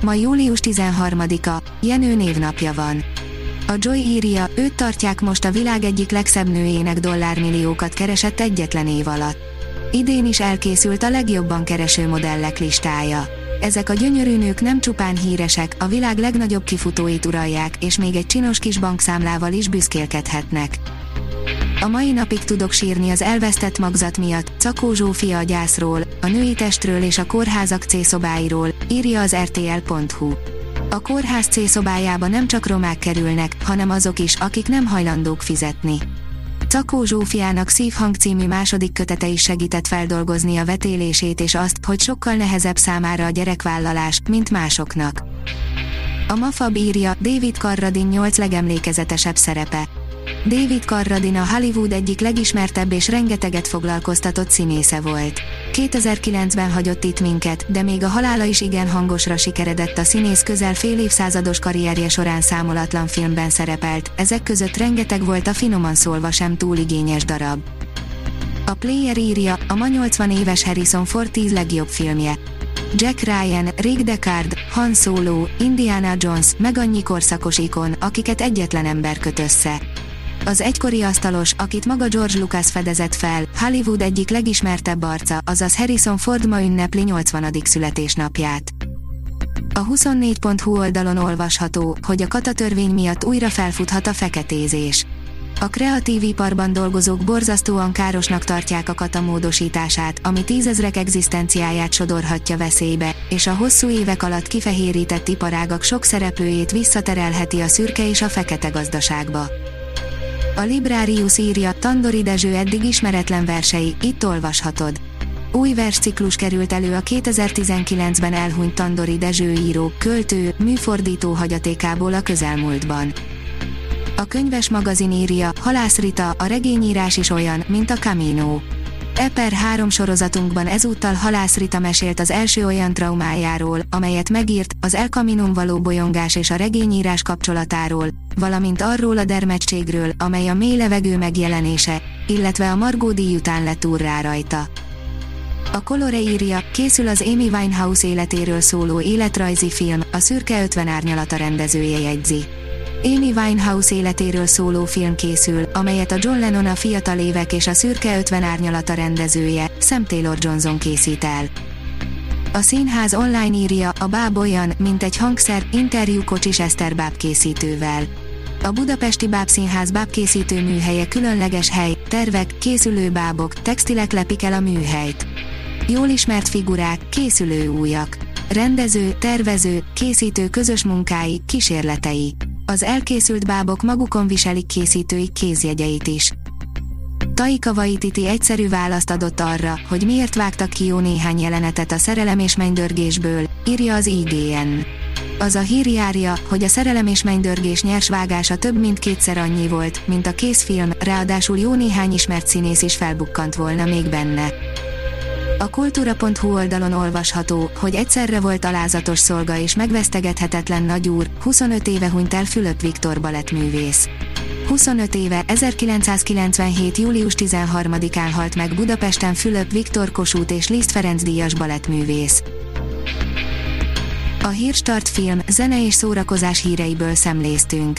Ma július 13-a, Jenő névnapja van. A Joy írja, őt tartják most a világ egyik legszebb nőjének dollármilliókat keresett egyetlen év alatt. Idén is elkészült a legjobban kereső modellek listája. Ezek a gyönyörű nők nem csupán híresek, a világ legnagyobb kifutóit uralják, és még egy csinos kis bankszámlával is büszkélkedhetnek. A mai napig tudok sírni az elvesztett magzat miatt, Cakó Zsófia a gyászról, a női testről és a kórházak C-szobáiról, írja az rtl.hu. A kórház C-szobájába nem csak romák kerülnek, hanem azok is, akik nem hajlandók fizetni. Cakó Zsófiának Szívhang című második kötete is segített feldolgozni a vetélését és azt, hogy sokkal nehezebb számára a gyerekvállalás, mint másoknak. A Mafab írja, David Carradine 8 legemlékezetesebb szerepe. David Carradine a Hollywood egyik legismertebb és rengeteget foglalkoztatott színésze volt. 2009-ben hagyott itt minket, de még a halála is igen hangosra sikeredett a színész közel fél évszázados karrierje során számolatlan filmben szerepelt, ezek között rengeteg volt a finoman szólva sem túl igényes darab. A Player írja, a ma 80 éves Harrison Ford 10 legjobb filmje. Jack Ryan, Rick Deckard, Han Solo, Indiana Jones, meg annyi korszakos ikon, akiket egyetlen ember köt össze. Az egykori asztalos, akit maga George Lucas fedezett fel, Hollywood egyik legismertebb arca, azaz Harrison Ford ma ünnepli 80. születésnapját. A 24.hu oldalon olvasható, hogy a katatörvény miatt újra felfuthat a feketézés. A kreatív iparban dolgozók borzasztóan károsnak tartják a kata módosítását, ami tízezrek egzisztenciáját sodorhatja veszélybe, és a hosszú évek alatt kifehérített iparágak sok szereplőjét visszaterelheti a szürke és a fekete gazdaságba. A Librarius írja, Tandori Dezső eddig ismeretlen versei, itt olvashatod. Új versciklus került elő a 2019-ben elhunyt Tandori Dezső író, költő, műfordító hagyatékából a közelmúltban. A könyves magazin írja, Halász Rita, a regényírás is olyan, mint a Camino. Eper 3 sorozatunkban ezúttal Halász Rita mesélt az első olyan traumájáról, amelyet megírt, az El Caminum való bolyongás és a regényírás kapcsolatáról, valamint arról a dermedtségről, amely a mély levegő megjelenése, illetve a Margó díj után lett úrrá rajta. A Colore írja, készül az Amy Winehouse életéről szóló életrajzi film, a Szürke 50 árnyalata rendezője jegyzi. Amy Winehouse életéről szóló film készül, amelyet a John Lennon a fiatal évek és a Szürke 50 árnyalata rendezője, Sam Taylor Johnson készít el. A színház online írja, a báb olyan, mint egy hangszer, interjú Kocsis Eszter bábkészítővel. A Budapesti Bábszínház bábkészítő műhelye különleges hely, tervek, készülő bábok, textilek lepik el a műhelyt. Jól ismert figurák, készülő újak. Rendező, tervező, készítő közös munkái, kísérletei. Az elkészült bábok magukon viselik készítőik kézjegyeit is. Taika Waititi egyszerű választ adott arra, hogy miért vágtak ki jó néhány jelenetet a szerelem és mennydörgésből, írja az IGN. Az a hír járja, hogy a szerelem és mennydörgés nyers vágása több mint kétszer annyi volt, mint a készfilm, ráadásul jó néhány ismert színész is felbukkant volna még benne. A kultúra.hu oldalon olvasható, hogy egyszerre volt alázatos szolga és megvesztegethetetlen nagyúr, 25 éve hunyt el Fülöp Viktor balettművész. 25 éve, 1997. július 13-án halt meg Budapesten Fülöp Viktor Kossuth és Liszt Ferenc díjas balettművész. A Hírstart film, zene és szórakozás híreiből szemléztünk.